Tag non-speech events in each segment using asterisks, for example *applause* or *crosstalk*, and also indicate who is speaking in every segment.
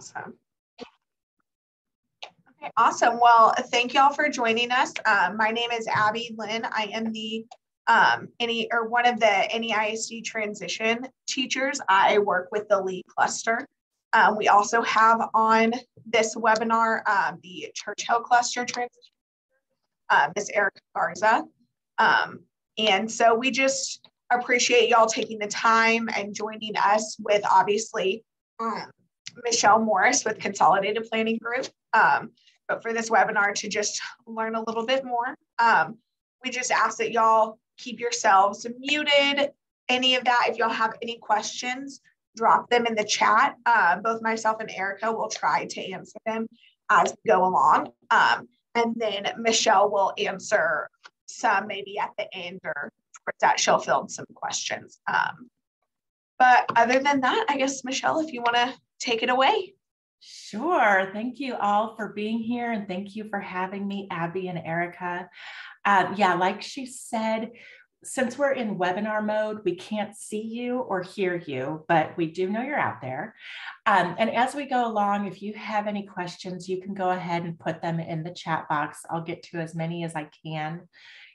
Speaker 1: Awesome. Okay, awesome. Well, thank y'all for joining us. Um, my name is Abby Lynn. I am the um, any or one of the NEISD transition teachers. I work with the Lee cluster. Um, we also have on this webinar um, the Churchill cluster transition, uh, Ms. Erica Garza. Um, and so we just appreciate y'all taking the time and joining us with obviously um, Michelle Morris with Consolidated Planning Group. Um, but for this webinar to just learn a little bit more, um, we just ask that y'all keep yourselves muted, any of that. If y'all have any questions, drop them in the chat. Uh, both myself and Erica will try to answer them as we go along. Um, and then Michelle will answer some maybe at the end or that she'll field some questions. Um, but other than that, I guess, Michelle, if you want to take it away.
Speaker 2: Sure. Thank you all for being here and thank you for having me, Abby and Erica. Uh, yeah, like she said, since we're in webinar mode, we can't see you or hear you, but we do know you're out there. Um, and as we go along, if you have any questions, you can go ahead and put them in the chat box. I'll get to as many as I can.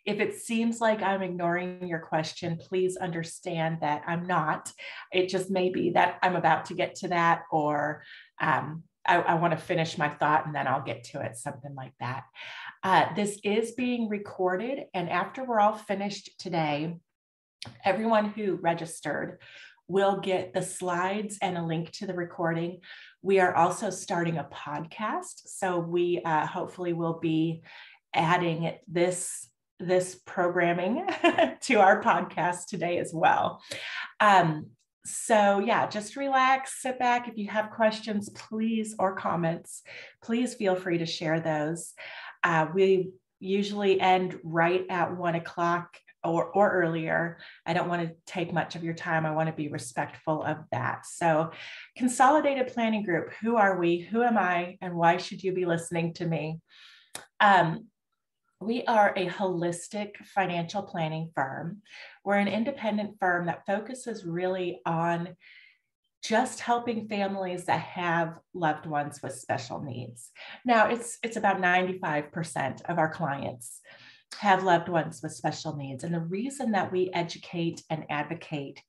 Speaker 2: If it seems like I'm ignoring your question, please understand that I'm not. It just may be that I'm about to get to that or um, I, I want to finish my thought and then I'll get to it, something like that. Uh, this is being recorded, and after we're all finished today, everyone who registered will get the slides and a link to the recording. We are also starting a podcast, so we uh, hopefully will be adding this this programming *laughs* to our podcast today as well. Um, so yeah, just relax, sit back. If you have questions, please, or comments, please feel free to share those. Uh, we usually end right at one o'clock or, or earlier. I don't want to take much of your time. I want to be respectful of that. So, Consolidated Planning Group, who are we? Who am I? And why should you be listening to me? Um, we are a holistic financial planning firm. We're an independent firm that focuses really on just helping families that have loved ones with special needs. Now, it's it's about 95% of our clients have loved ones with special needs. And the reason that we educate and advocate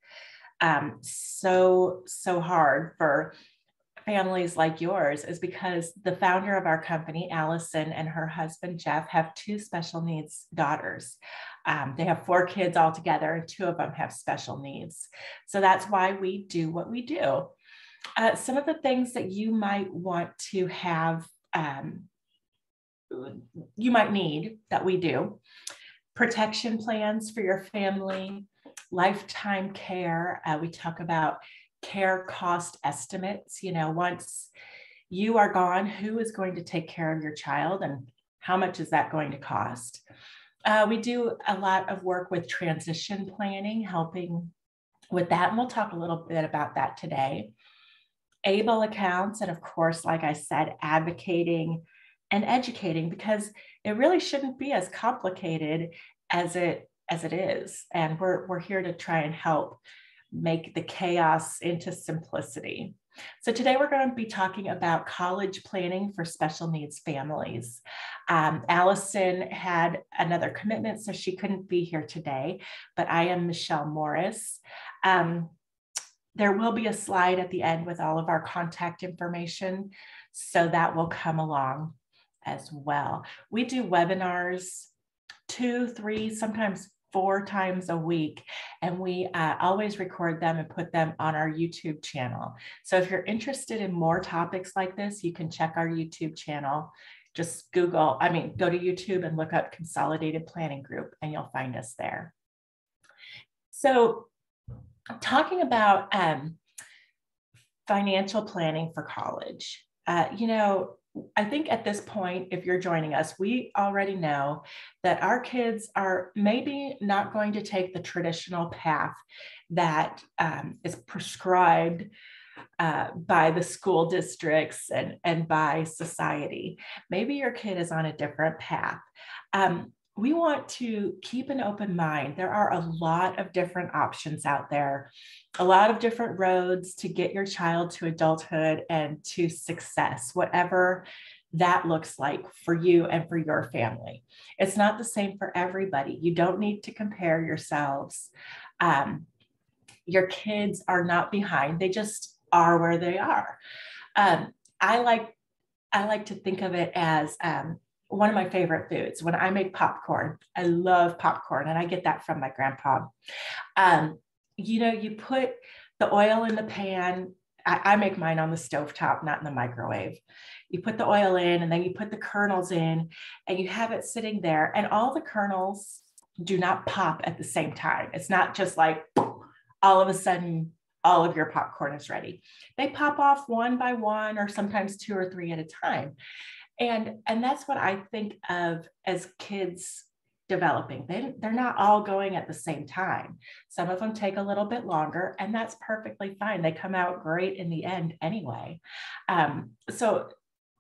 Speaker 2: um, so, so hard for families like yours is because the founder of our company, Allison, and her husband, Jeff, have two special needs daughters. Um, they have four kids all together, and two of them have special needs. So that's why we do what we do. Uh, some of the things that you might want to have, um, you might need that we do protection plans for your family, lifetime care. Uh, we talk about care cost estimates. You know, once you are gone, who is going to take care of your child and how much is that going to cost? Uh, we do a lot of work with transition planning, helping with that. And we'll talk a little bit about that today. ABLE accounts, and of course, like I said, advocating and educating because it really shouldn't be as complicated as it as it is. And we're, we're here to try and help make the chaos into simplicity. So today we're going to be talking about college planning for special needs families. Um, Allison had another commitment, so she couldn't be here today, but I am Michelle Morris. Um, there will be a slide at the end with all of our contact information, so that will come along as well. We do webinars two, three, sometimes four times a week. And we uh, always record them and put them on our YouTube channel. So if you're interested in more topics like this, you can check our YouTube channel. Just Google, I mean, go to YouTube and look up Consolidated Planning Group and you'll find us there. So talking about um, financial planning for college, uh, you know, I think at this point, if you're joining us, we already know that our kids are maybe not going to take the traditional path that um, is prescribed uh, by the school districts and, and by society. Maybe your kid is on a different path. Um, we want to keep an open mind. There are a lot of different options out there, a lot of different roads to get your child to adulthood and to success, whatever that looks like for you and for your family. It's not the same for everybody. You don't need to compare yourselves. Um, your kids are not behind, they just are where they are. Um, I like I like to think of it as um, one of my favorite foods. When I make popcorn, I love popcorn, and I get that from my grandpa. Um, you know, you put the oil in the pan. I, I make mine on the stove top, not in the microwave. You put the oil in, and then you put the kernels in, and you have it sitting there. And all the kernels do not pop at the same time. It's not just like all of a sudden all of your popcorn is ready. They pop off one by one or sometimes two or three at a time and and that's what i think of as kids developing. They, they're not all going at the same time. Some of them take a little bit longer and that's perfectly fine. They come out great in the end anyway. Um, so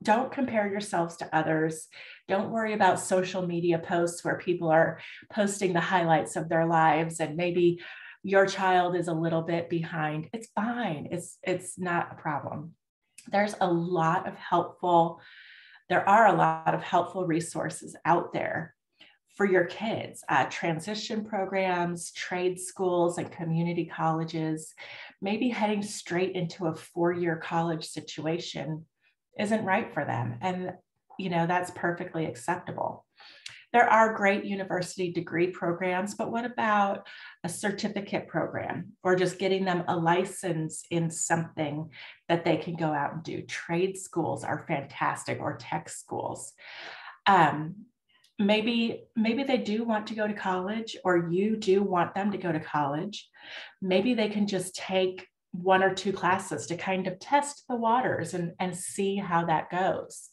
Speaker 2: don't compare yourselves to others. Don't worry about social media posts where people are posting the highlights of their lives and maybe your child is a little bit behind. It's fine. It's it's not a problem. There's a lot of helpful there are a lot of helpful resources out there for your kids uh, transition programs, trade schools, and community colleges. Maybe heading straight into a four year college situation isn't right for them. And, you know, that's perfectly acceptable. There are great university degree programs, but what about a certificate program or just getting them a license in something that they can go out and do? Trade schools are fantastic or tech schools. Um, maybe maybe they do want to go to college or you do want them to go to college maybe they can just take one or two classes to kind of test the waters and, and see how that goes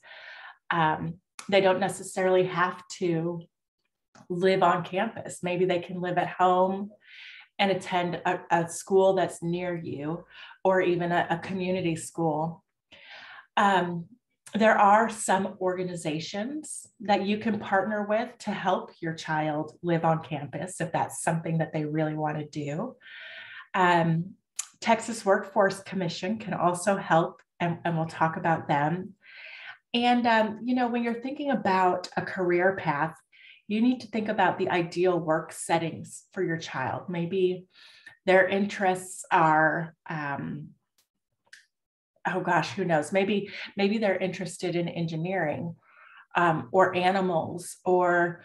Speaker 2: um, they don't necessarily have to live on campus. Maybe they can live at home and attend a, a school that's near you or even a, a community school. Um, there are some organizations that you can partner with to help your child live on campus if that's something that they really want to do. Um, Texas Workforce Commission can also help, and, and we'll talk about them. And, um, you know, when you're thinking about a career path, you need to think about the ideal work settings for your child. Maybe their interests are, um, oh gosh, who knows? Maybe, maybe they're interested in engineering um, or animals or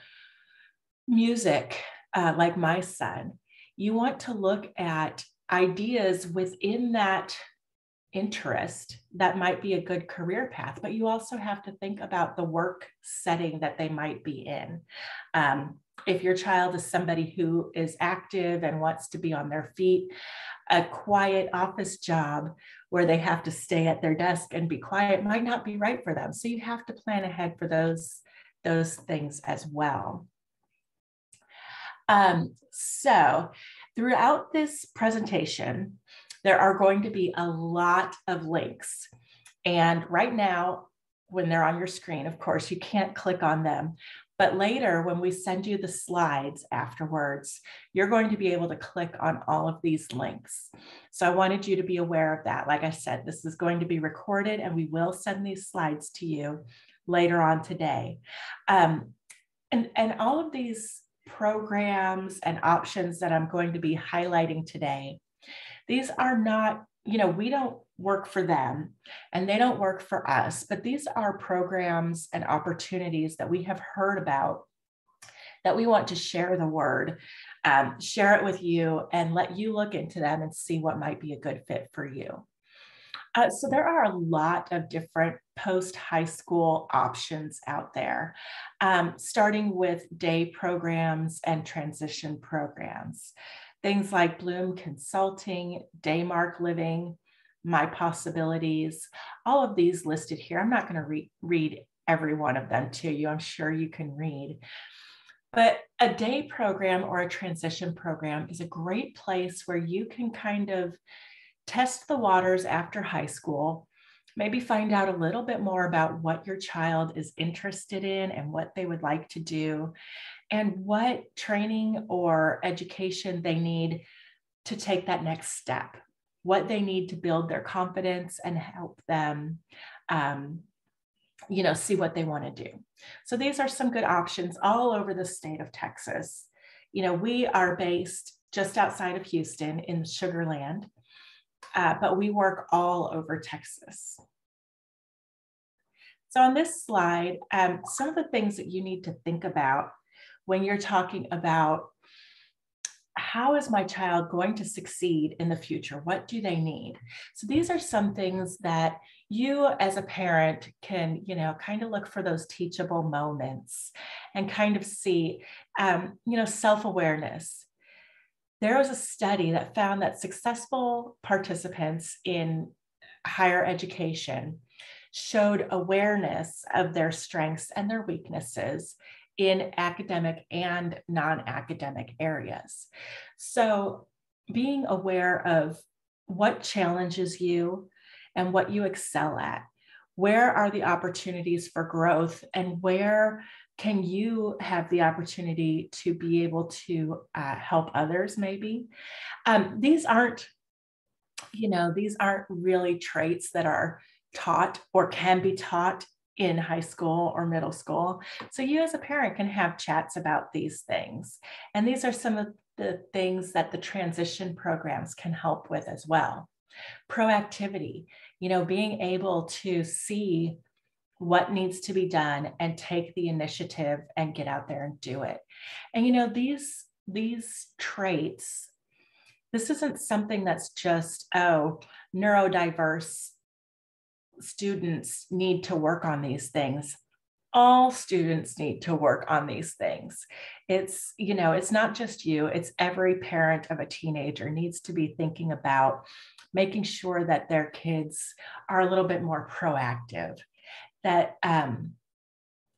Speaker 2: music, uh, like my son. You want to look at ideas within that interest that might be a good career path but you also have to think about the work setting that they might be in. Um, if your child is somebody who is active and wants to be on their feet a quiet office job where they have to stay at their desk and be quiet might not be right for them. So you have to plan ahead for those those things as well. Um, so throughout this presentation there are going to be a lot of links. And right now, when they're on your screen, of course, you can't click on them. But later, when we send you the slides afterwards, you're going to be able to click on all of these links. So I wanted you to be aware of that. Like I said, this is going to be recorded and we will send these slides to you later on today. Um, and, and all of these programs and options that I'm going to be highlighting today these are not, you know, we don't work for them and they don't work for us, but these are programs and opportunities that we have heard about that we want to share the word, um, share it with you, and let you look into them and see what might be a good fit for you. Uh, so there are a lot of different post high school options out there, um, starting with day programs and transition programs. Things like Bloom Consulting, Daymark Living, My Possibilities, all of these listed here. I'm not going to re- read every one of them to you. I'm sure you can read. But a day program or a transition program is a great place where you can kind of test the waters after high school, maybe find out a little bit more about what your child is interested in and what they would like to do, and what training or education they need to take that next step, what they need to build their confidence and help them. Um, you know, see what they want to do. So these are some good options all over the state of Texas. You know, we are based just outside of Houston in Sugar Land, uh, but we work all over Texas. So on this slide, um, some of the things that you need to think about when you're talking about how is my child going to succeed in the future? What do they need? So these are some things that you as a parent can, you know, kind of look for those teachable moments and kind of see, um, you know, self-awareness. There was a study that found that successful participants in higher education showed awareness of their strengths and their weaknesses in academic and non academic areas. So, being aware of what challenges you and what you excel at, where are the opportunities for growth, and where can you have the opportunity to be able to uh, help others, maybe? Um, these aren't, you know, these aren't really traits that are taught or can be taught in high school or middle school. So you as a parent can have chats about these things. And these are some of the things that the transition programs can help with as well. Proactivity, you know, being able to see what needs to be done and take the initiative and get out there and do it. And you know, these these traits this isn't something that's just oh neurodiverse students need to work on these things. All students need to work on these things. It's you know it's not just you it's every parent of a teenager needs to be thinking about making sure that their kids are a little bit more proactive that um,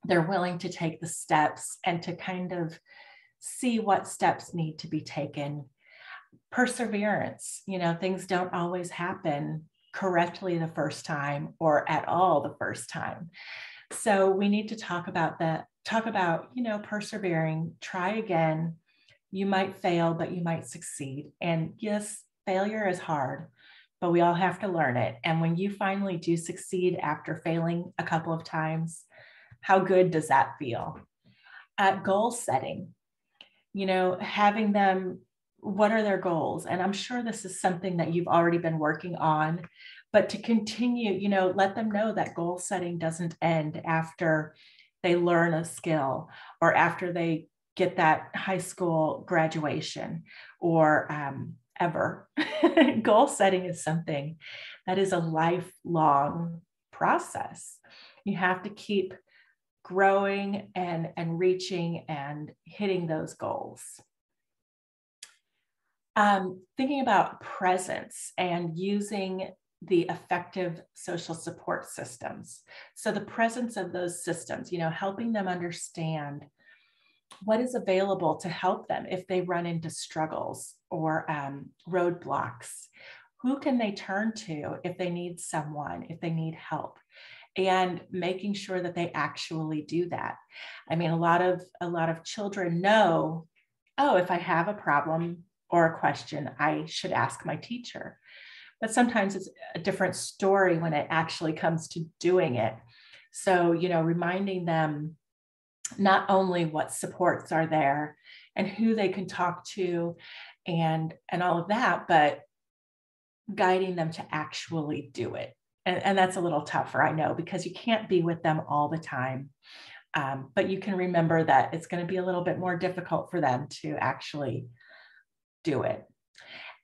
Speaker 2: they're willing to take the steps and to kind of see what steps need to be taken. Perseverance you know things don't always happen correctly the first time or at all the first time. So we need to talk about that, talk about, you know, persevering, try again. You might fail, but you might succeed. And yes, failure is hard, but we all have to learn it. And when you finally do succeed after failing a couple of times, how good does that feel? At goal setting, you know, having them what are their goals? And i'm sure this is something that you've already been working on but to continue you know let them know that goal setting doesn't end after they learn a skill or after they get that high school graduation or um, ever. *laughs* Goal setting is something that is a lifelong process. You have to keep growing and and reaching and hitting those goals um, thinking about presence and using the effective social support systems. So the presence of those systems, you know, helping them understand what is available to help them if they run into struggles or um, roadblocks. Who can they turn to if they need someone, if they need help? and making sure that they actually do that i mean a lot of a lot of children know oh if i have a problem or a question I should ask my teacher. But sometimes it's a different story when it actually comes to doing it. So, you know, reminding them not only what supports are there and who they can talk to and and all of that, but guiding them to actually do it. And, and that's a little tougher, I know, because you can't be with them all the time. Um, but you can remember that it's going to be a little bit more difficult for them to actually do it.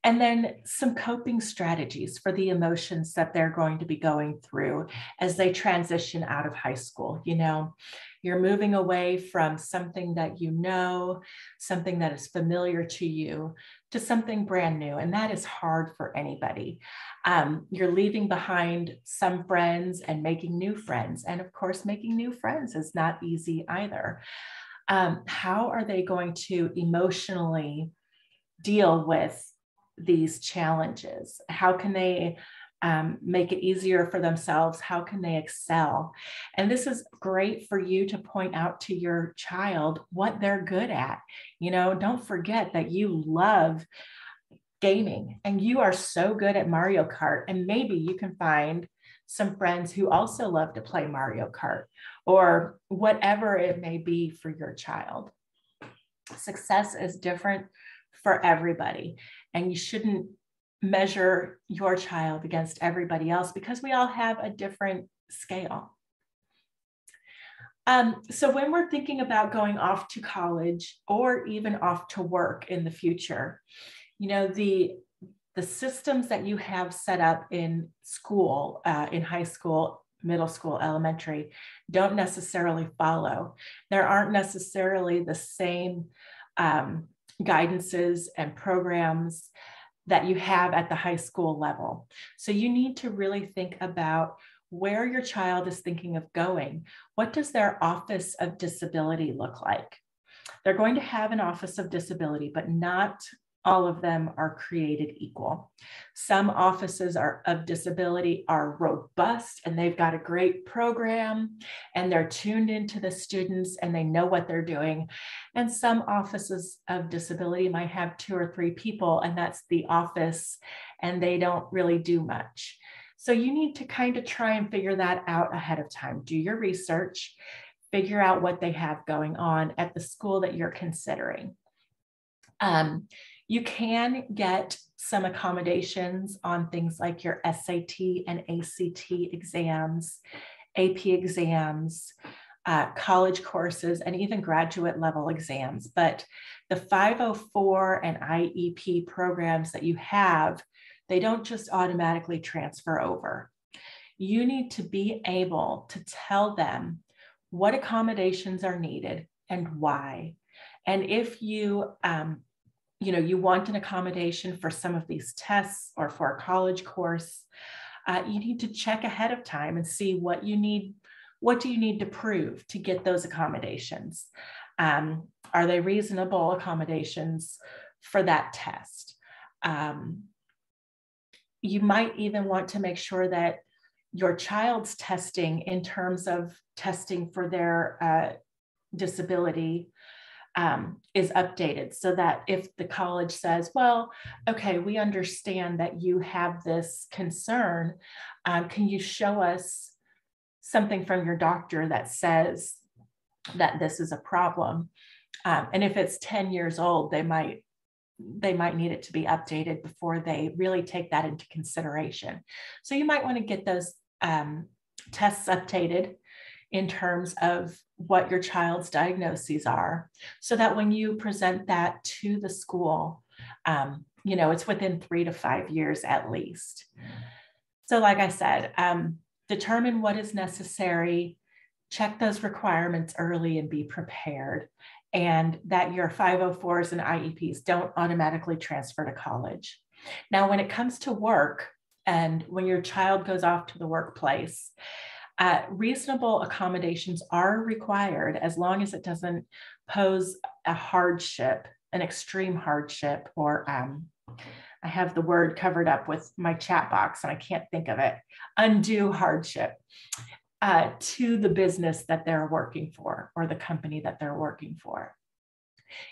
Speaker 2: And then some coping strategies for the emotions that they're going to be going through as they transition out of high school. You know, you're moving away from something that you know, something that is familiar to you, to something brand new. And that is hard for anybody. Um, you're leaving behind some friends and making new friends. And of course, making new friends is not easy either. Um, how are they going to emotionally deal with these challenges? How can they um, make it easier for themselves? How can they excel? And this is great for you to point out to your child what they're good at. You know, don't forget that you love gaming and you are so good at Mario Kart. And maybe you can find some friends who also love to play Mario Kart or whatever it may be for your child. Success is different for everybody, and you shouldn't measure your child against everybody else because we all have a different scale. Um, so when we're thinking about going off to college or even off to work in the future, you know, the the systems that you have set up in school, uh, in high school, middle school, elementary, don't necessarily follow. There aren't necessarily the same um, guidances and programs that you have at the high school level. So you need to really think about where your child is thinking of going. What does their Office of Disability look like? They're going to have an Office of Disability, but not all of them are created equal. Some offices are of disability are robust and they've got a great program and they're tuned into the students and they know what they're doing. And some offices of disability might have two or three people and that's the office and they don't really do much. So you need to kind of try and figure that out ahead of time. Do your research, figure out what they have going on at the school that you're considering. Um, you can get some accommodations on things like your SAT and ACT exams, AP exams, uh, college courses, and even graduate level exams. But the 504 and IEP programs that you have, they don't just automatically transfer over. You need to be able to tell them what accommodations are needed and why. And if you um, you know, you want an accommodation for some of these tests or for a college course, uh, you need to check ahead of time and see what you need. What do you need to prove to get those accommodations? Um, are they reasonable accommodations for that test? Um, you might even want to make sure that your child's testing in terms of testing for their uh, disability um, is updated so that if the college says, well, okay, we understand that you have this concern, um, can you show us something from your doctor that says that this is a problem? Um, and if it's 10 years old, they might they might need it to be updated before they really take that into consideration. So you might want to get those um, tests updated in terms of what your child's diagnoses are. So that when you present that to the school um, you know it's within three to five years at least. So like i said um, determine what is necessary check those requirements early and be prepared and that your 504s and ieps don't automatically transfer to college. Now when it comes to work and when your child goes off to the workplace uh, reasonable accommodations are required as long as it doesn't pose a hardship, an extreme hardship, or um, I have the word covered up with my chat box and I can't think of it, undue hardship uh, to the business that they're working for or the company that they're working for.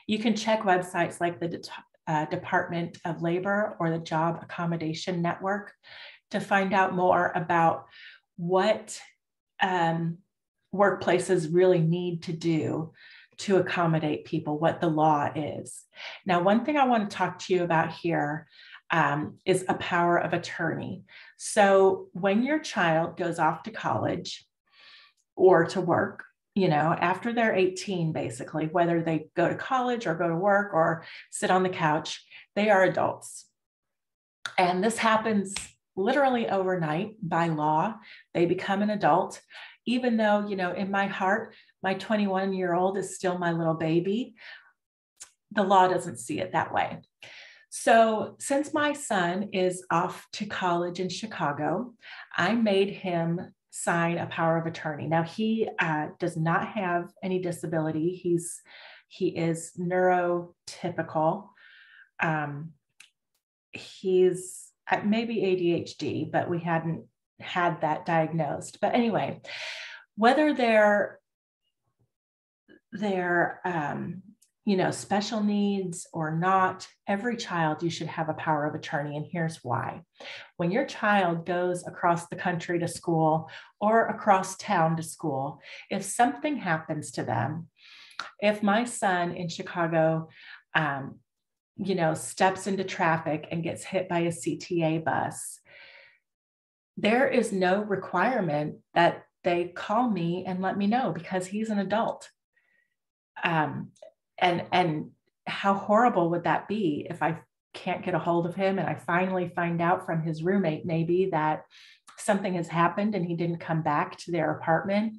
Speaker 2: You can check websites like the De- uh, Department of Labor or the Job Accommodation Network to find out more about what um, workplaces really need to do to accommodate people, what the law is. Now, one thing I want to talk to you about here um, is a power of attorney. So, when your child goes off to college or to work, you know, after they're 18, basically, whether they go to college or go to work or sit on the couch, they are adults. And this happens literally overnight by law. They become an adult, even though, you know, in my heart, my 21 year old is still my little baby. The law doesn't see it that way. So, since my son is off to college in Chicago, I made him sign a power of attorney. Now, he uh, does not have any disability. He's he is neurotypical. Um, he's maybe ADHD, but we hadn't had that diagnosed. But anyway, whether they're they're um, you know special needs or not every child you should have a power of attorney and here's why when your child goes across the country to school or across town to school if something happens to them if my son in chicago um, you know steps into traffic and gets hit by a cta bus there is no requirement that they call me and let me know because he's an adult. Um, and and how horrible would that be if i can't get a hold of him and i finally find out from his roommate maybe that something has happened and he didn't come back to their apartment?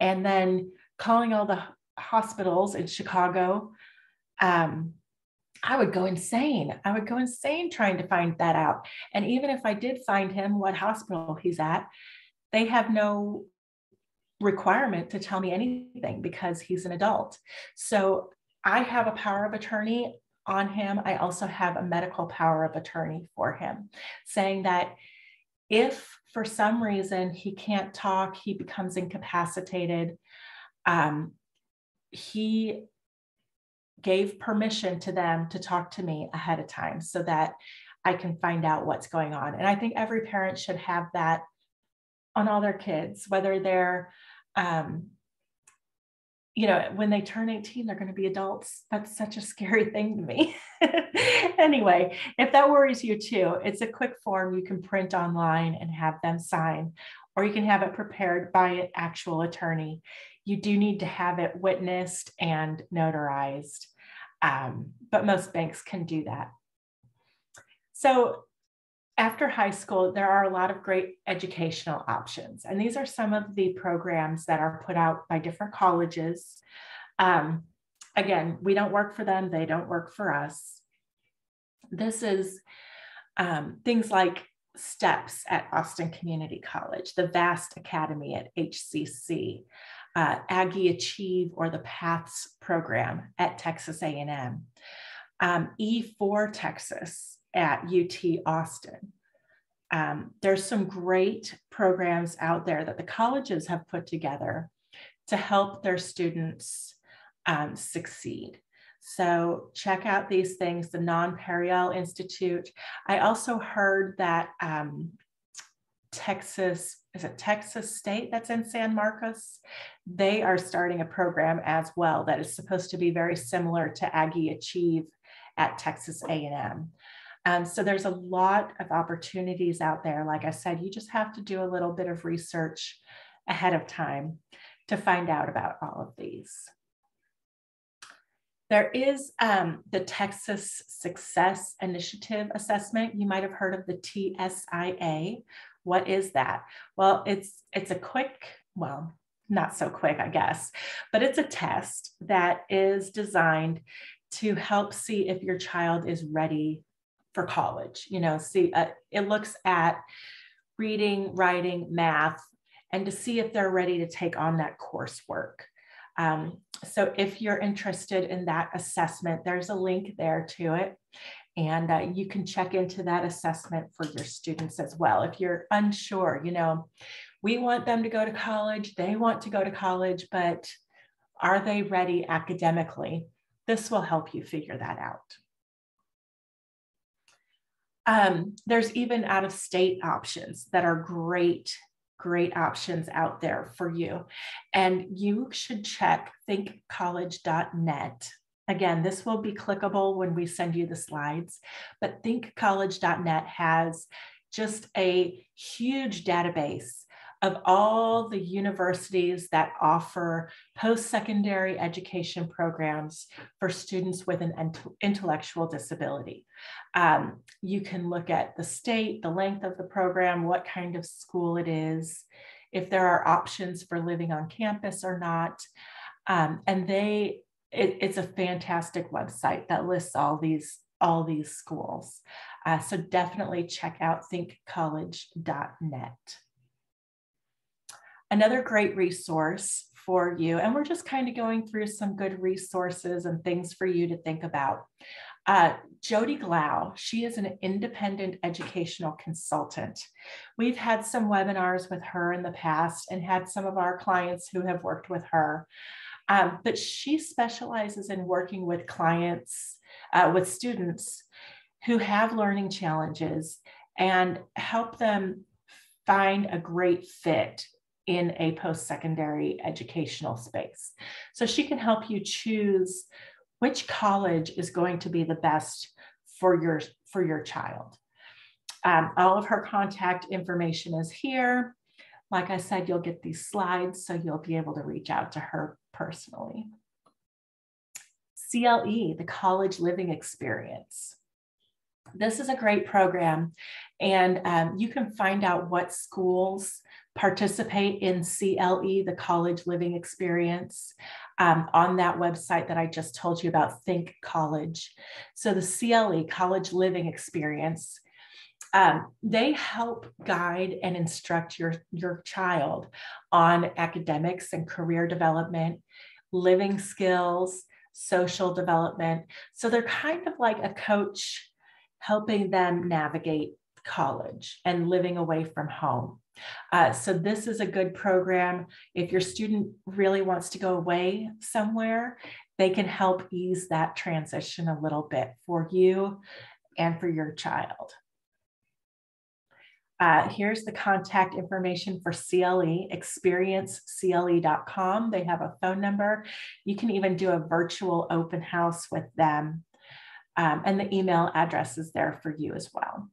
Speaker 2: And then calling all the hospitals in chicago um, i would go insane. I would go insane trying to find that out. And even if i did find him what hospital he's at they have no requirement to tell me anything because he's an adult. So I have a power of attorney on him. I also have a medical power of attorney for him, saying that if for some reason he can't talk, he becomes incapacitated, um, he gave permission to them to talk to me ahead of time so that I can find out what's going on. And I think every parent should have that on all their kids, whether they're um, you know, when they turn 18, they're going to be adults. That's such a scary *laughs* thing to me. *laughs* anyway, if that worries you too, it's a quick form you can print online and have them sign, or you can have it prepared by an actual attorney. You do need to have it witnessed and notarized, um, but most banks can do that. So after high school, there are a lot of great educational options. And these are some of the programs that are put out by different colleges. Um, again, we don't work for them, they don't work for us. This is um, things like STEPS at Austin Community College, the VAST Academy at HCC, uh, Aggie Achieve or the PATHS program at Texas A&M, um, E4 Texas at UT Austin. Um, there's some great programs out there that the colleges have put together to help their students um, succeed. So check out these things, the Nonpareil Institute. I also heard that um, Texas, is it Texas State that's in San Marcos? They are starting a program as well that is supposed to be very similar to Aggie Achieve at Texas A&M. Um, so there's a lot of opportunities out there. Like I said, you just have to do a little bit of research ahead of time to find out about all of these. There is um, the Texas Success Initiative Assessment. You might have heard of the TSIA. What is that? Well, it's it's a quick, well, not so quick, I guess, but it's a test that is designed to help see if your child is ready for college. You know, see, uh, it looks at reading, writing, math, and to see if they're ready to take on that coursework. Um, so if you're interested in that assessment, there's a link there to it. And uh, you can check into that assessment for your students as well. If you're unsure, you know, we want them to go to college, they want to go to college, but are they ready academically? This will help you figure that out. Um, there's even out of state options that are great, great options out there for you. And you should check thinkcollege.net. Again, this will be clickable when we send you the slides, but thinkcollege.net has just a huge database of all the universities that offer post-secondary education programs for students with an intellectual disability. Um, you can look at the state, the length of the program, what kind of school it is, if there are options for living on campus or not. Um, and they, it, it's a fantastic website that lists all these all these schools. Uh, so definitely check out thinkcollege.net. Another great resource for you, and we're just kind of going through some good resources and things for you to think about. Uh, Jody Glau, she is an independent educational consultant. We've had some webinars with her in the past and had some of our clients who have worked with her. Um, but she specializes in working with clients, uh, with students who have learning challenges and help them find a great fit in a post-secondary educational space. So she can help you choose which college is going to be the best for your, for your child. Um, all of her contact information is here. Like I said, you'll get these slides, so you'll be able to reach out to her personally. CLE, the College Living Experience. This is a great program, and um, you can find out what schools participate in CLE, the College Living Experience, um, on that website that I just told you about, Think College. So the CLE, College Living Experience, um, they help guide and instruct your, your child on academics and career development, living skills, social development. So they're kind of like a coach helping them navigate college and living away from home. Uh, so this is a good program. If your student really wants to go away somewhere, they can help ease that transition a little bit for you and for your child. Uh, here's the contact information for CLE, experiencecle.com. They have a phone number. You can even do a virtual open house with them. Um, and the email address is there for you as well.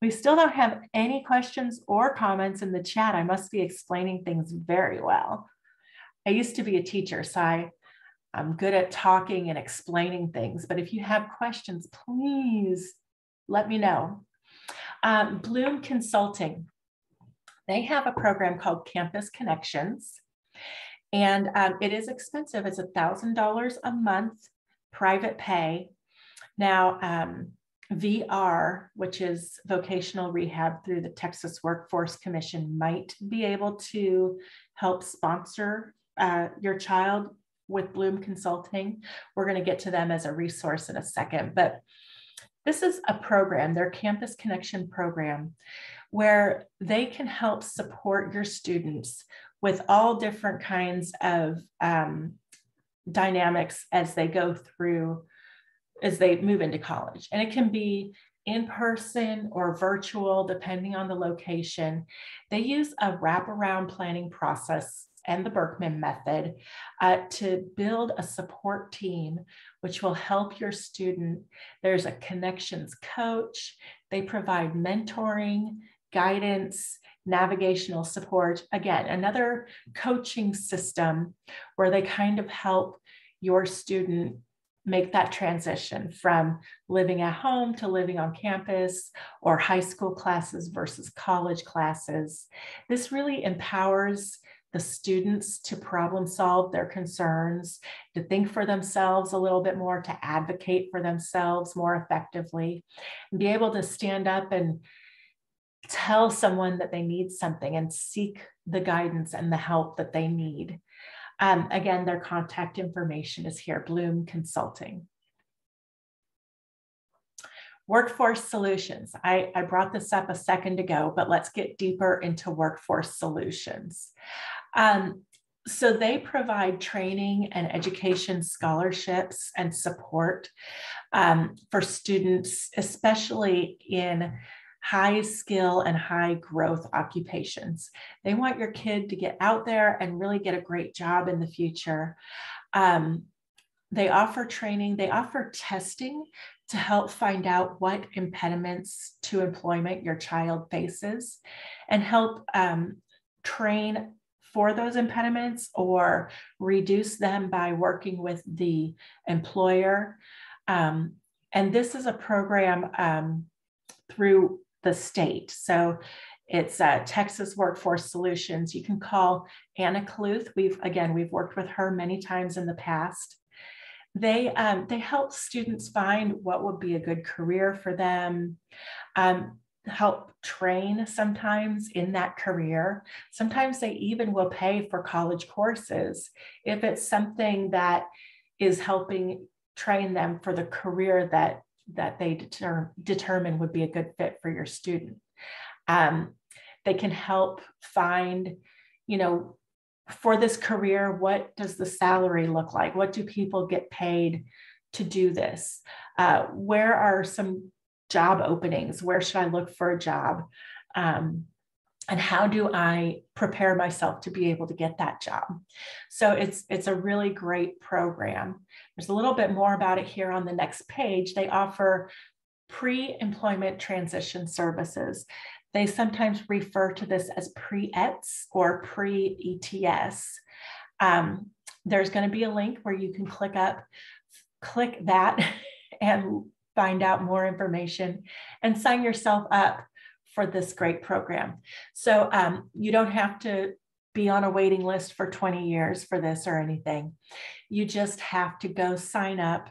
Speaker 2: We still don't have any questions or comments in the chat. I must be explaining things very well. I used to be a teacher, so I, I'm good at talking and explaining things. But if you have questions, please let me know. Um, Bloom Consulting, they have a program called Campus Connections. And um, it is expensive. It's $1,000 a month private pay. Now, um, VR, which is vocational rehab through the Texas Workforce Commission, might be able to help sponsor uh, your child with Bloom Consulting. We're going to get to them as a resource in a second, but this is a program, their Campus Connection program, where they can help support your students with all different kinds of um, dynamics as they go through as they move into college. And it can be in person or virtual, depending on the location. They use a wraparound planning process and the Birkman method uh, to build a support team which will help your student. There's a connections coach. They provide mentoring, guidance, navigational support. Again, another coaching system where they kind of help your student make that transition from living at home to living on campus or high school classes versus college classes. This really empowers the students to problem solve their concerns, to think for themselves a little bit more, to advocate for themselves more effectively, and be able to stand up and tell someone that they need something and seek the guidance and the help that they need. Um, again, their contact information is here, Bloom Consulting. Workforce solutions. I, I brought this up a second ago, but let's get deeper into workforce solutions. Um, so they provide training and education scholarships and support um, for students, especially in high skill and high growth occupations. They want your kid to get out there and really get a great job in the future. Um, they offer training, they offer testing to help find out what impediments to employment your child faces and help um, train for those impediments or reduce them by working with the employer. Um, and this is a program um, through the state. So it's uh, Texas Workforce Solutions. You can call Anna Cluth. We've again we've worked with her many times in the past. They um, they help students find what would be a good career for them. Um, help train sometimes in that career. Sometimes they even will pay for college courses if it's something that is helping train them for the career that that they deter, determine would be a good fit for your student. Um, they can help find, you know, for this career, what does the salary look like? What do people get paid to do this? Uh, where are some job openings? Where should I look for a job? Um, and how do I prepare myself to be able to get that job? So it's it's a really great program. There's a little bit more about it here on the next page. They offer pre-employment transition services. They sometimes refer to this as pre-ETS or pre-ETS. Um, there's going to be a link where you can click up, click that, *laughs* and find out more information and sign yourself up for this great program. So um, you don't have to be on a waiting list for 20 years for this or anything. You just have to go sign up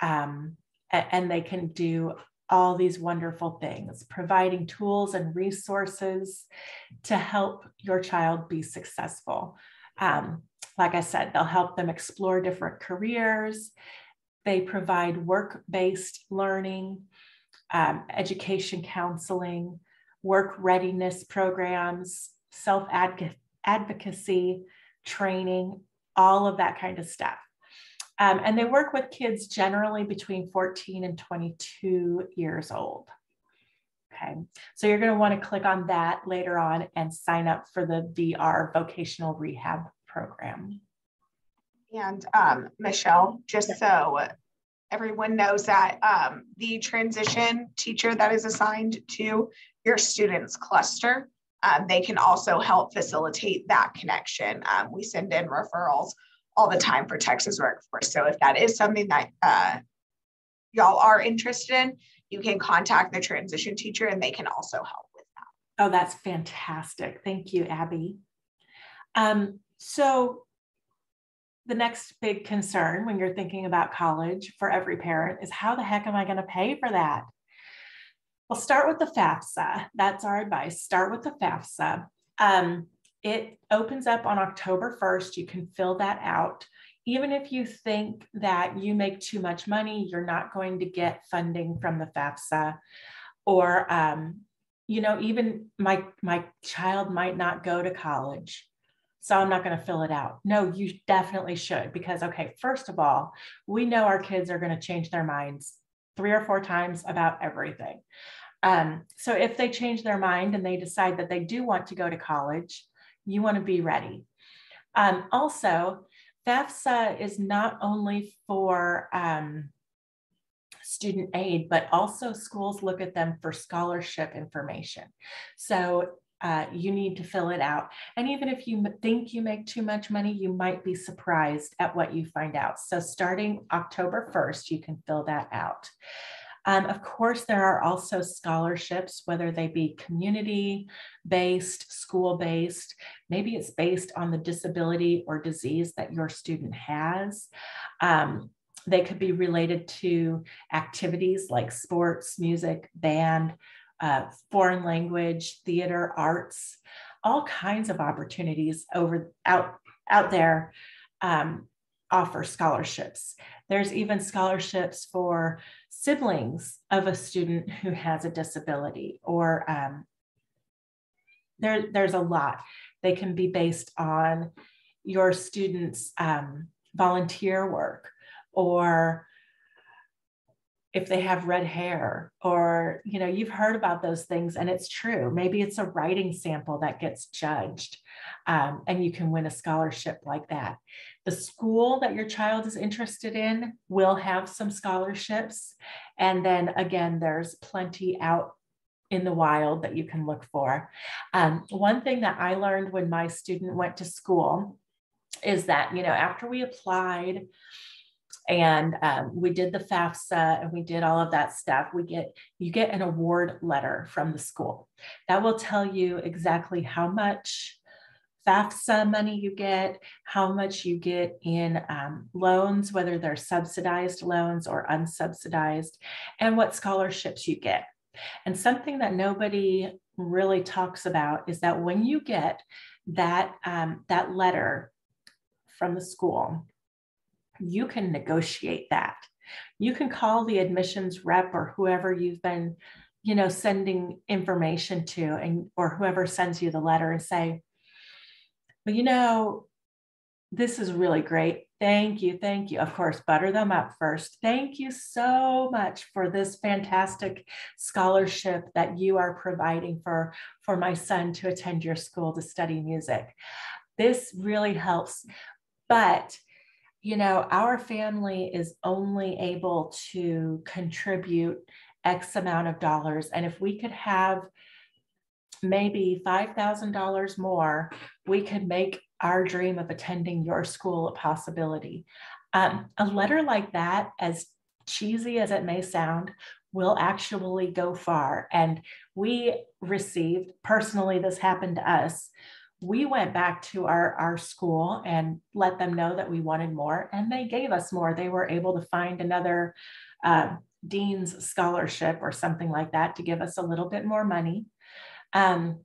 Speaker 2: um, and they can do all these wonderful things, providing tools and resources to help your child be successful. Um, like I said, they'll help them explore different careers. They provide work based learning, um, education counseling, work readiness programs, self advocacy training, all of that kind of stuff. Um, and they work with kids generally between 14 and 22 years old. Okay, so you're going to want to click on that later on and sign up for the VR vocational rehab program.
Speaker 1: And um, Michelle, just so everyone knows that um, the transition teacher that is assigned to your students cluster, um, they can also help facilitate that connection. Um, we send in referrals all the time for Texas Workforce. So if that is something that uh, y'all are interested in, you can contact the transition teacher and they can also help with that.
Speaker 2: Oh, that's fantastic. Thank you, Abby. Um, so the next big concern when you're thinking about college for every parent is how the heck am I going to pay for that? Well, start with the FAFSA. That's our advice. Start with the FAFSA. Um, it opens up on October 1st. You can fill that out. Even if you think that you make too much money, you're not going to get funding from the FAFSA. Or, um, you know, even my, my child might not go to college. So I'm not going to fill it out. No, you definitely should because, okay, first of all, we know our kids are going to change their minds three or four times about everything. Um, so if they change their mind and they decide that they do want to go to college, you want to be ready. Um, also, FAFSA is not only for um, student aid, but also schools look at them for scholarship information. So uh, you need to fill it out. And even if you think you make too much money, you might be surprised at what you find out. So starting October 1st, you can fill that out. Um, of course, there are also scholarships, whether they be community based, school based, maybe it's based on the disability or disease that your student has. Um, they could be related to activities like sports, music, band, uh, foreign language, theater, arts, all kinds of opportunities over out out there um, offer scholarships. There's even scholarships for siblings of a student who has a disability, or um, there, there's a lot. They can be based on your students' um, volunteer work or if they have red hair or you know you've heard about those things and it's true. Maybe it's a writing sample that gets judged um, and you can win a scholarship like that. The school that your child is interested in will have some scholarships. And then again there's plenty out in the wild that you can look for. Um, one thing that i learned when my student went to school is that you know after we applied and um, we did the FAFSA and we did all of that stuff. We get you get an award letter from the school that will tell you exactly how much FAFSA money you get, how much you get in um, loans, whether they're subsidized loans or unsubsidized, and what scholarships you get. And something that nobody really talks about is that when you get that um, that letter from the school, you can negotiate that. You can call the admissions rep or whoever you've been, you know, sending information to and or whoever sends you the letter and say, well, you know, this is really great. Thank you. Thank you. Of course, butter them up first. Thank you so much for this fantastic scholarship that you are providing for, for my son to attend your school to study music. This really helps. But, you know, our family is only able to contribute X amount of dollars. And if we could have maybe $5,000 more, we could make our dream of attending your school a possibility. Um, a letter like that, as cheesy as it may sound, will actually go far. And we received, personally, this happened to us. We went back to our, our school and let them know that we wanted more, and they gave us more. They were able to find another uh, dean's scholarship or something like that to give us a little bit more money. Um,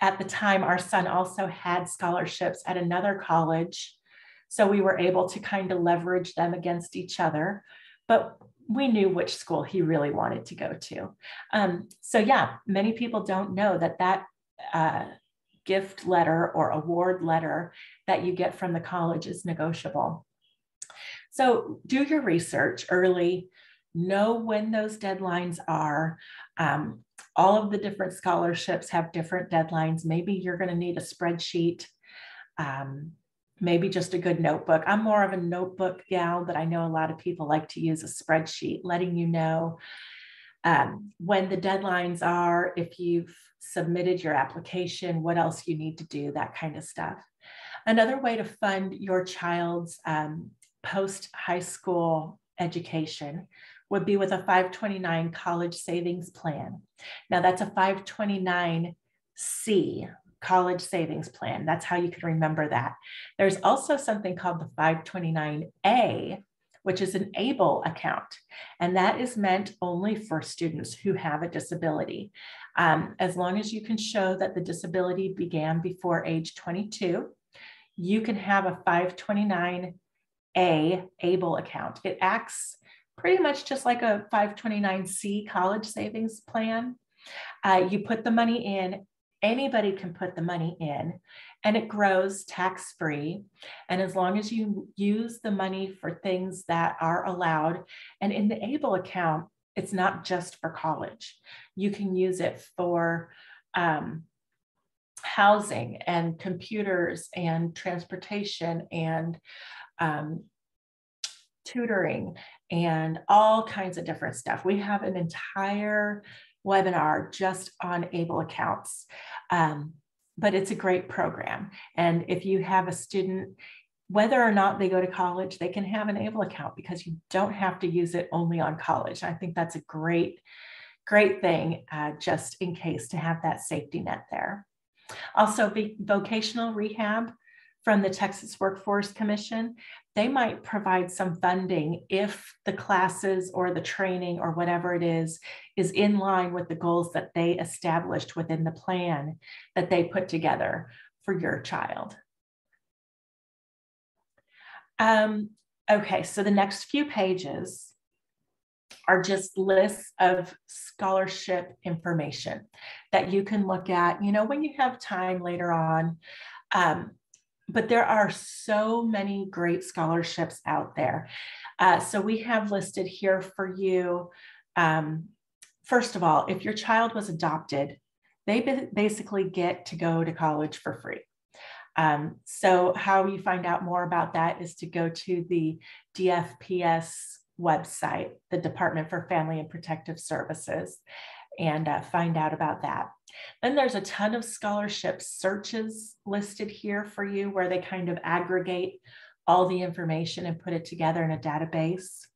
Speaker 2: at the time, our son also had scholarships at another college. So we were able to kind of leverage them against each other. But we knew which school he really wanted to go to. Um, so, yeah, many people don't know that that uh, gift letter or award letter that you get from the college is negotiable. So, do your research early, know when those deadlines are. Um, all of the different scholarships have different deadlines. Maybe you're going to need a spreadsheet, um, maybe just a good notebook. I'm more of a notebook gal, but I know a lot of people like to use a spreadsheet, letting you know um, when the deadlines are, if you've submitted your application, what else you need to do, that kind of stuff. Another way to fund your child's um, post high school education would be with a 529 college savings plan. Now that's a 529C college savings plan. That's how you can remember that. There's also something called the 529A, which is an ABLE account. And that is meant only for students who have a disability. Um, as long as you can show that the disability began before age 22, you can have a 529A ABLE account. It acts pretty much just like a 529C college savings plan. Uh, you put the money in, anybody can put the money in, and it grows tax free. And as long as you use the money for things that are allowed, and in the ABLE account, it's not just for college, you can use it for um, housing and computers and transportation and um, tutoring and all kinds of different stuff. We have an entire webinar just on ABLE accounts, um, but it's a great program. And if you have a student, whether or not they go to college, they can have an ABLE account because you don't have to use it only on college. I think that's a great, great thing uh, just in case to have that safety net there. Also, vocational rehab from the Texas Workforce Commission they might provide some funding if the classes or the training or whatever it is is in line with the goals that they established within the plan that they put together for your child. Um, okay, so the next few pages are just lists of scholarship information that you can look at, you know, when you have time later on. Um, but there are so many great scholarships out there. Uh, so we have listed here for you. Um, first of all, if your child was adopted, they basically get to go to college for free. Um, so how you find out more about that is to go to the DFPS website, the Department for Family and Protective Services, and uh, find out about that. Then there's a ton of scholarship searches listed here for you where they kind of aggregate all the information and put it together in a database.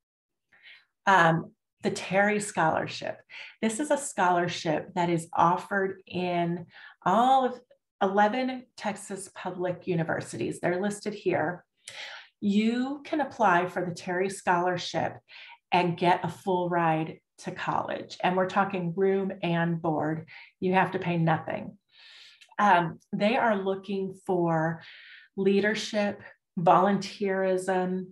Speaker 2: Um, the Terry Scholarship. This is a scholarship that is offered in all of 11 Texas public universities. They're listed here. You can apply for the Terry Scholarship and get a full ride to college. And we're talking room and board. You have to pay nothing. Um, they are looking for leadership, volunteerism,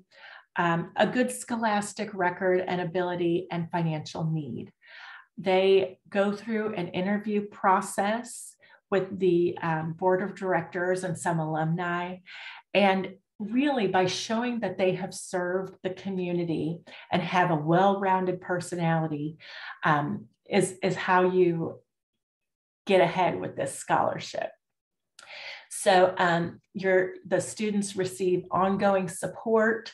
Speaker 2: um, a good scholastic record and ability and financial need. They go through an interview process with the um, board of directors and some alumni. And really, by showing that they have served the community and have a well rounded personality, um, is, is how you get ahead with this scholarship. So um, your, the students receive ongoing support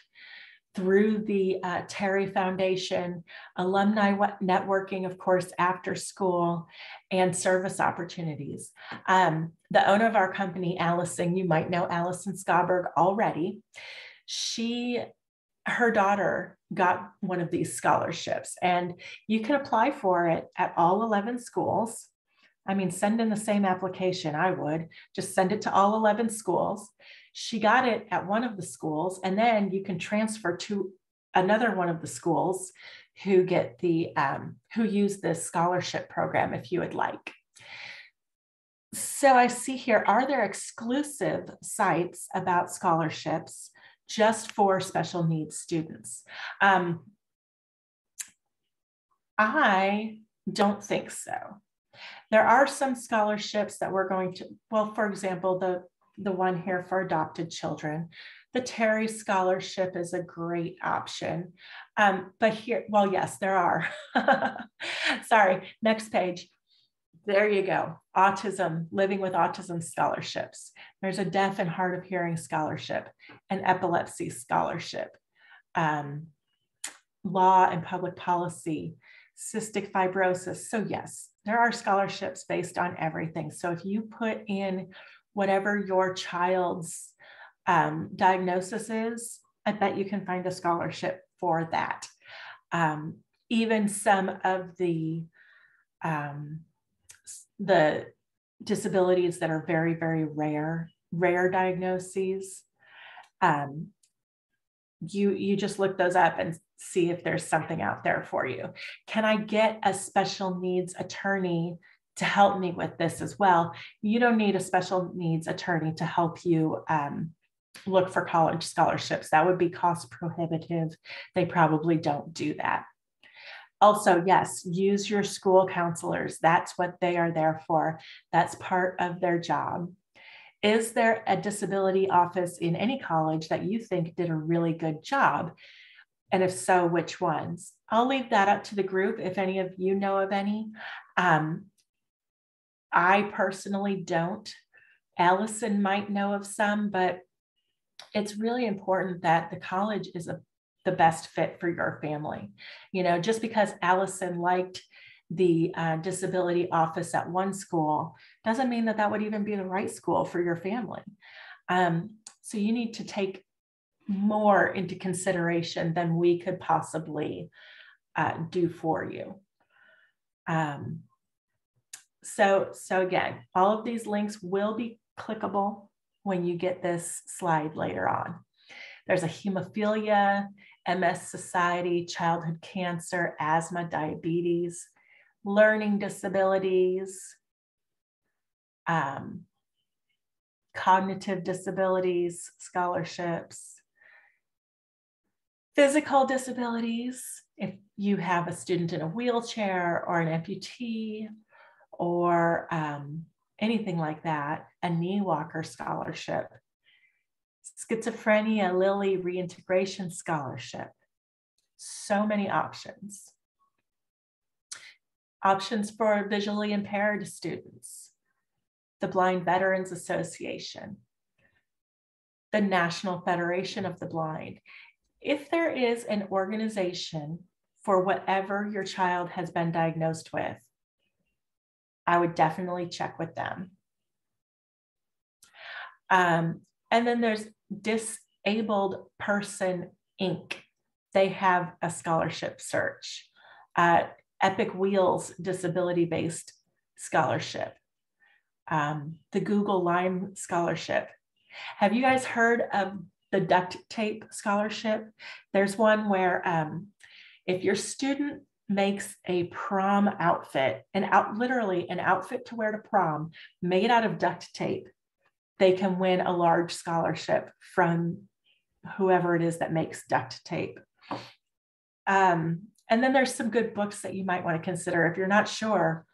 Speaker 2: through the uh, Terry Foundation, alumni networking, of course, after school, and service opportunities. Um, the owner of our company, Allison, you might know Allison Schaberg already. She, her daughter got one of these scholarships, and you can apply for it at all 11 schools. I mean, send in the same application, I would just send it to all 11 schools. She got it at one of the schools, and then you can transfer to another one of the schools who get the um, who use this scholarship program if you would like. So I see here, are there exclusive sites about scholarships just for special needs students? Um, I don't think so. There are some scholarships that we're going to, well, for example, the the one here for adopted children. The Terry Scholarship is a great option. Um, but here, well, yes, there are. *laughs* Sorry, next page. There you go. Autism, Living with Autism scholarships. There's a deaf and hard of hearing scholarship, an epilepsy scholarship, um, law and public policy, cystic fibrosis. So, yes, there are scholarships based on everything. So, if you put in whatever your child's um, diagnosis is, I bet you can find a scholarship for that. Um, even some of the um, the disabilities that are very very rare, rare diagnoses, um, you you just look those up and see if there's something out there for you. Can I get a special needs attorney to help me with this as well. You don't need a special needs attorney to help you um, look for college scholarships. That would be cost prohibitive. They probably don't do that. Also, yes, use your school counselors. That's what they are there for. That's part of their job. Is there a disability office in any college that you think did a really good job? And if so, which ones? I'll leave that up to the group if any of you know of any. Um, I personally don't. Allison might know of some, but it's really important that the college is a, the best fit for your family. You know, just because Allison liked the uh, disability office at one school doesn't mean that that would even be the right school for your family. Um, so you need to take more into consideration than we could possibly uh, do for you. Um, so, so again, all of these links will be clickable when you get this slide later on. There's a hemophilia, MS Society, childhood cancer, asthma, diabetes, learning disabilities, um, cognitive disabilities, scholarships, physical disabilities, if you have a student in a wheelchair or an amputee, or um, anything like that, a knee walker scholarship, schizophrenia Lilly reintegration scholarship. So many options. Options for visually impaired students, the Blind Veterans Association, the National Federation of the Blind. If there is an organization for whatever your child has been diagnosed with, I would definitely check with them. Um, and then there's Disabled Person Inc. They have a scholarship search. Uh, Epic Wheels Disability Based Scholarship. Um, the Google Lime Scholarship. Have you guys heard of the duct tape scholarship? There's one where um, if your student makes a prom outfit, an out literally an outfit to wear to prom made out of duct tape, they can win a large scholarship from whoever it is that makes duct tape. Um, and then there's some good books that you might want to consider if you're not sure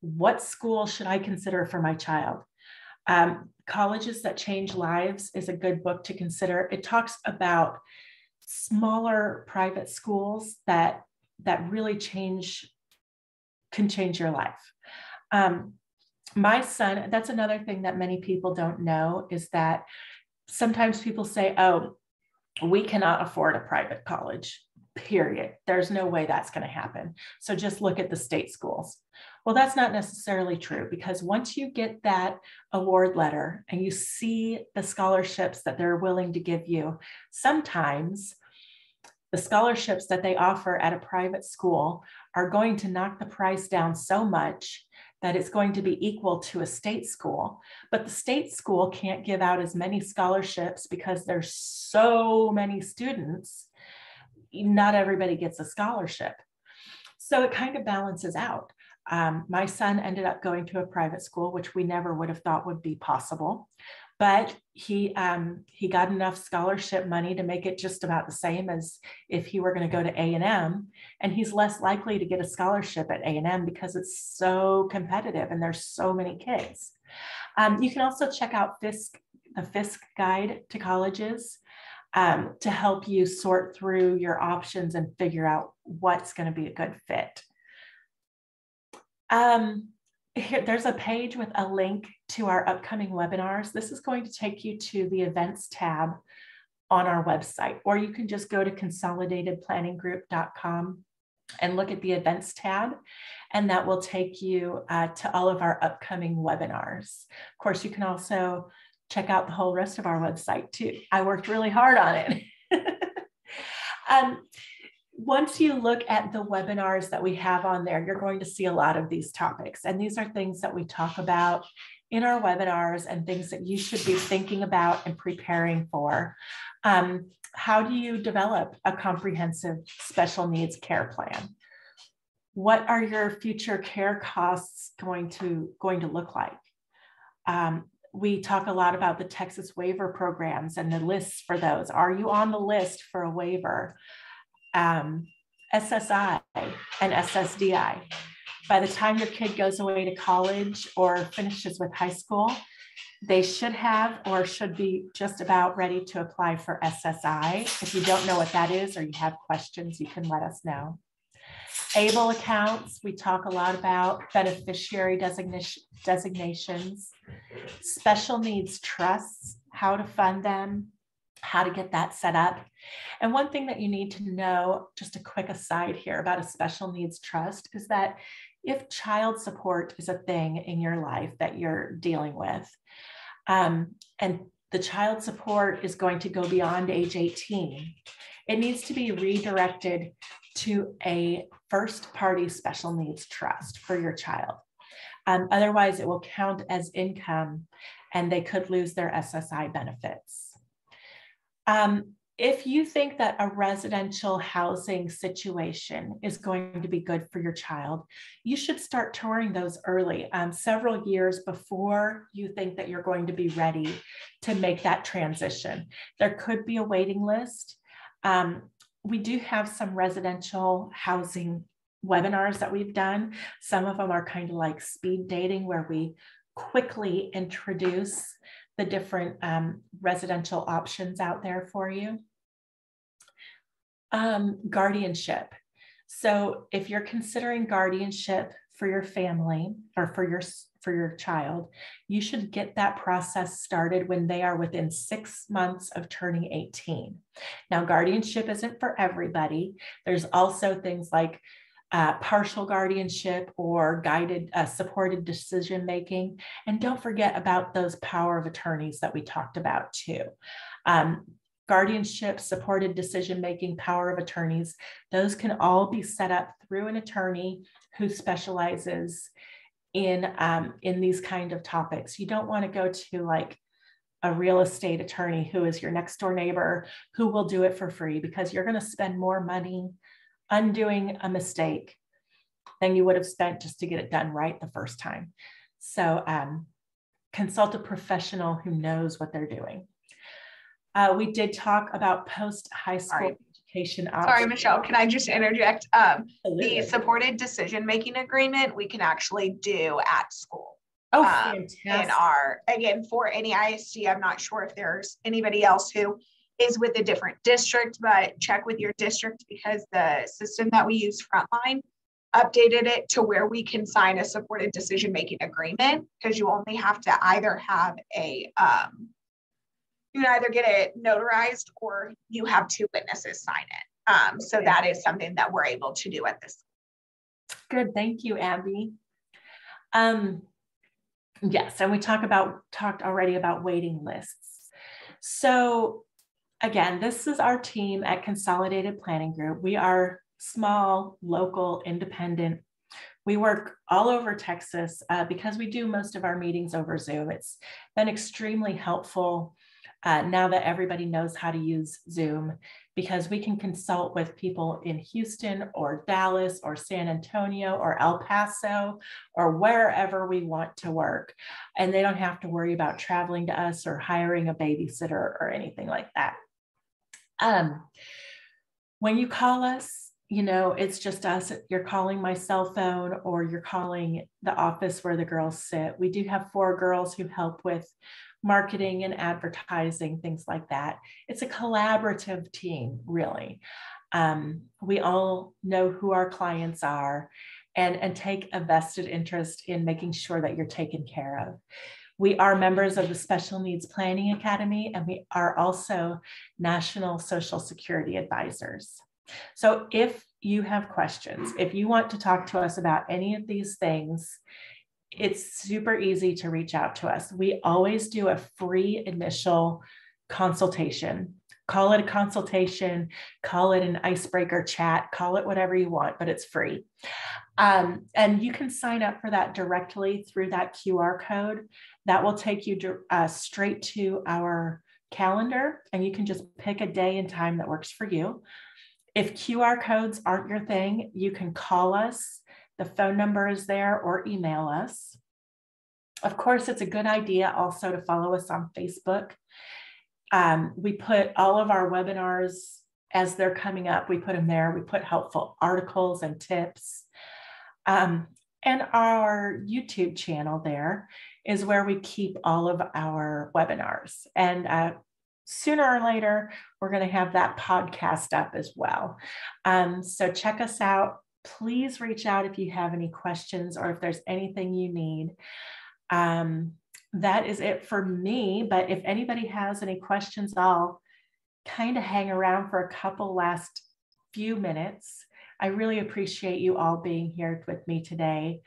Speaker 2: what school should I consider for my child. Um, Colleges That Change Lives is a good book to consider. It talks about smaller private schools that that really change can change your life. Um, my son, that's another thing that many people don't know is that sometimes people say, oh, we cannot afford a private college, period. There's no way that's going to happen. So just look at the state schools. Well, that's not necessarily true because once you get that award letter and you see the scholarships that they're willing to give you, sometimes the scholarships that they offer at a private school are going to knock the price down so much that it's going to be equal to a state school. But the state school can't give out as many scholarships because there's so many students. Not everybody gets a scholarship. So it kind of balances out. Um, my son ended up going to a private school, which we never would have thought would be possible but he um, he got enough scholarship money to make it just about the same as if he were going to go to A&M and he's less likely to get a scholarship at A&M because it's so competitive and there's so many kids. Um, you can also check out Fiske, the Fiske guide to colleges um, to help you sort through your options and figure out what's going to be a good fit. Um, here, there's a page with a link to our upcoming webinars. This is going to take you to the events tab on our website, or you can just go to consolidatedplanninggroup.com and look at the events tab, and that will take you uh, to all of our upcoming webinars. Of course, you can also check out the whole rest of our website too. I worked really hard on it. *laughs* um, once you look at the webinars that we have on there, you're going to see a lot of these topics. And these are things that we talk about in our webinars and things that you should be thinking about and preparing for. Um, how do you develop a comprehensive special needs care plan? What are your future care costs going to, going to look like? Um, we talk a lot about the Texas waiver programs and the lists for those. Are you on the list for a waiver? um, SSI and SSDI. By the time your kid goes away to college or finishes with high school, they should have or should be just about ready to apply for SSI. If you don't know what that is or you have questions, you can let us know. ABLE accounts, we talk a lot about beneficiary designation, designations, special needs trusts, how to fund them, how to get that set up. And one thing that you need to know, just a quick aside here about a special needs trust, is that if child support is a thing in your life that you're dealing with, um, and the child support is going to go beyond age 18, it needs to be redirected to a first party special needs trust for your child. Um, otherwise, it will count as income and they could lose their SSI benefits. Um, if you think that a residential housing situation is going to be good for your child, you should start touring those early, um, several years before you think that you're going to be ready to make that transition. There could be a waiting list. Um, we do have some residential housing webinars that we've done. Some of them are kind of like speed dating, where we quickly introduce the different um, residential options out there for you. Um, guardianship. So if you're considering guardianship for your family or for your for your child, you should get that process started when they are within six months of turning 18. Now, guardianship isn't for everybody. There's also things like uh, partial guardianship or guided uh, supported decision making. And don't forget about those power of attorneys that we talked about too. Um, guardianship, supported decision making, power of attorneys, those can all be set up through an attorney who specializes in, um, in these kind of topics. You don't want to go to like a real estate attorney who is your next door neighbor who will do it for free because you're going to spend more money undoing a mistake than you would have spent just to get it done right the first time. So um, consult a professional who knows what they're doing. Uh, we did talk about post high school
Speaker 1: Sorry.
Speaker 2: education.
Speaker 1: Sorry. Michelle, can I just interject? Um, the supported decision-making agreement, we can actually do at school.
Speaker 2: Oh,
Speaker 1: um, in our, again, for any ISD, I'm not sure if there's anybody else who is with a different district, but check with your district because the system that we use Frontline updated it to where we can sign a supported decision-making agreement because you only have to either have a, um, you can either get it notarized or you have two witnesses sign it. Um, so that is something that we're able to do at this.
Speaker 2: Good, thank you, Abby. Um, yes, and we talk about talked already about waiting lists. So again, this is our team at Consolidated Planning Group. We are small, local, independent. We work all over Texas uh, because we do most of our meetings over Zoom. It's been extremely helpful uh, now that everybody knows how to use Zoom because we can consult with people in Houston or Dallas or San Antonio or El Paso or wherever we want to work. And they don't have to worry about traveling to us or hiring a babysitter or anything like that. Um, when you call us, you know, it's just us. You're calling my cell phone or you're calling the office where the girls sit. We do have four girls who help with marketing and advertising, things like that. It's a collaborative team, really. Um, we all know who our clients are and, and take a vested interest in making sure that you're taken care of. We are members of the Special Needs Planning Academy, and we are also National Social Security Advisors. So if you have questions, if you want to talk to us about any of these things, it's super easy to reach out to us. We always do a free initial consultation. Call it a consultation, call it an icebreaker chat, call it whatever you want, but it's free. Um, and you can sign up for that directly through that QR code. That will take you uh, straight to our calendar, and you can just pick a day and time that works for you. If QR codes aren't your thing, you can call us. The phone number is there or email us. Of course, it's a good idea also to follow us on Facebook. Um, we put all of our webinars as they're coming up, we put them there. We put helpful articles and tips. Um, and our YouTube channel there is where we keep all of our webinars. And uh, sooner or later, we're going to have that podcast up as well. Um, so check us out. Please reach out if you have any questions or if there's anything you need. Um, that is it for me. But if anybody has any questions, I'll kind of hang around for a couple last few minutes. I really appreciate you all being here with me today.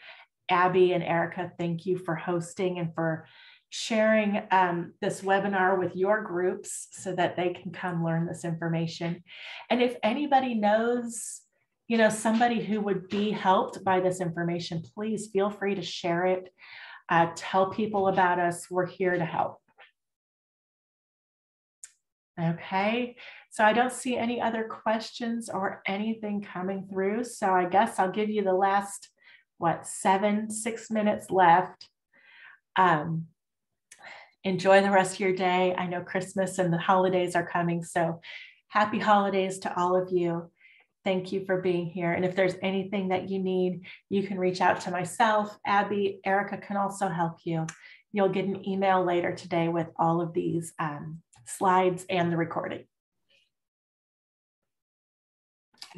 Speaker 2: Abby and Erica, thank you for hosting and for sharing um, this webinar with your groups so that they can come learn this information. And if anybody knows, you know, somebody who would be helped by this information, please feel free to share it. Uh, tell people about us. We're here to help. Okay, so I don't see any other questions or anything coming through. So I guess I'll give you the last, what, seven, six minutes left. Um, enjoy the rest of your day. I know Christmas and the holidays are coming. So happy holidays to all of you. Thank you for being here. And if there's anything that you need, you can reach out to myself, Abby, Erica can also help you. You'll get an email later today with all of these um, slides and the recording.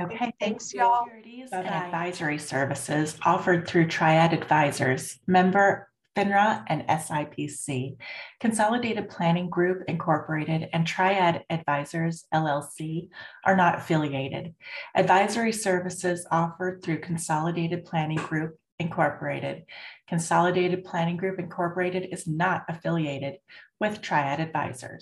Speaker 2: Okay,
Speaker 1: Thanks, y'all.
Speaker 2: Securities and advisory services offered through Triad Advisors, member FINRA and SIPC, Consolidated Planning Group Incorporated, and Triad Advisors LLC are not affiliated. Advisory services offered through Consolidated Planning Group Incorporated. Consolidated Planning Group Incorporated is not affiliated with Triad Advisors.